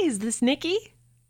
Hi, is this Nikki?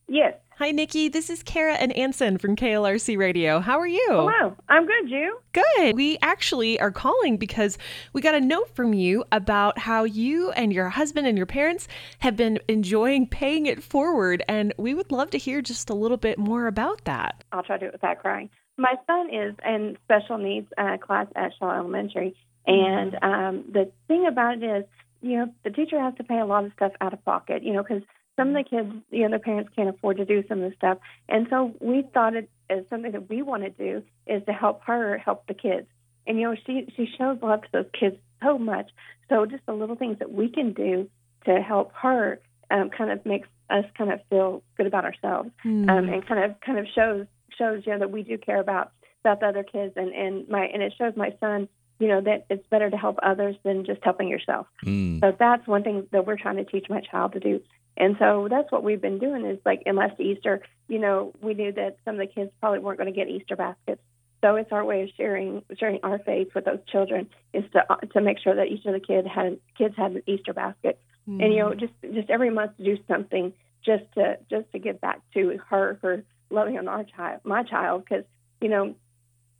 Yes. Hi, Nikki. This is Kara and Anson from KLRC Radio. How are you? Hello. I'm good. You? Good. We actually are calling because we got a note from you about how you and your husband and your parents have been enjoying paying it forward, and we would love to hear just a little bit more about that. I'll try to do it without crying. My son is in special needs uh, class at Shaw Elementary, and um, the thing about it is, you know, the teacher has to pay a lot of stuff out of pocket, you know, because some of the kids, you know, their parents can't afford to do some of the stuff. And so we thought it as something that we want to do is to help her help the kids. And you know, she she shows love to those kids so much. So just the little things that we can do to help her um, kind of makes us kind of feel good about ourselves, Mm. um, and kind of kind of shows shows you know that we do care about about the other kids, and and my and it shows my son, you know, that it's better to help others than just helping yourself. Mm. So that's one thing that we're trying to teach my child to do. And so that's what we've been doing is like, last Easter, you know, we knew that some of the kids probably weren't going to get Easter baskets. So it's our way of sharing sharing our faith with those children is to to make sure that each of the kid had kids had an Easter basket. And you know, just just every month to do something just to just to give back to her for loving on our child, my child, because you know,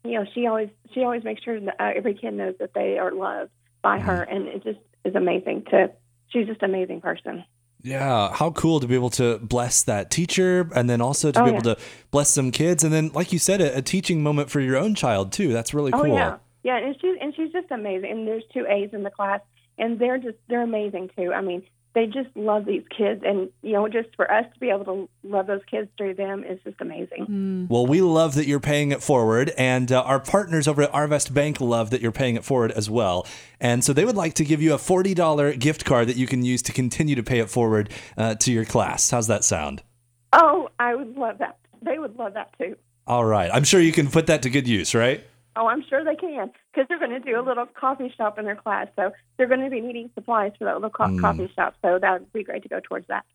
you know, she always she always makes sure that uh, every kid knows that they are loved by her, and it just is amazing to. She's just an amazing person. Yeah, how cool to be able to bless that teacher and then also to Oh, be yeah. able to bless some kids and then like you said a, a teaching moment for your own child too. That's really oh, cool. Oh yeah, yeah, and she's and she's just amazing. And there's two A's in the class, and they're just they're amazing too. I mean, they just love these kids, and you know, just for us to be able to love those kids through them is just amazing. Mm. Well, we love that you're paying it forward, and uh, our partners over at Arvest Bank love that you're paying it forward as well. And so they would like to give you a $40 gift card that you can use to continue to pay it forward uh, to your class. How's that sound? Oh, I would love that. They would love that too. All right. I'm sure you can put that to good use, right? Oh, I'm sure they can because they're going to do a little coffee shop in their class. So they're going to be needing supplies for that little co- Mm. coffee shop. So that would be great to go towards that.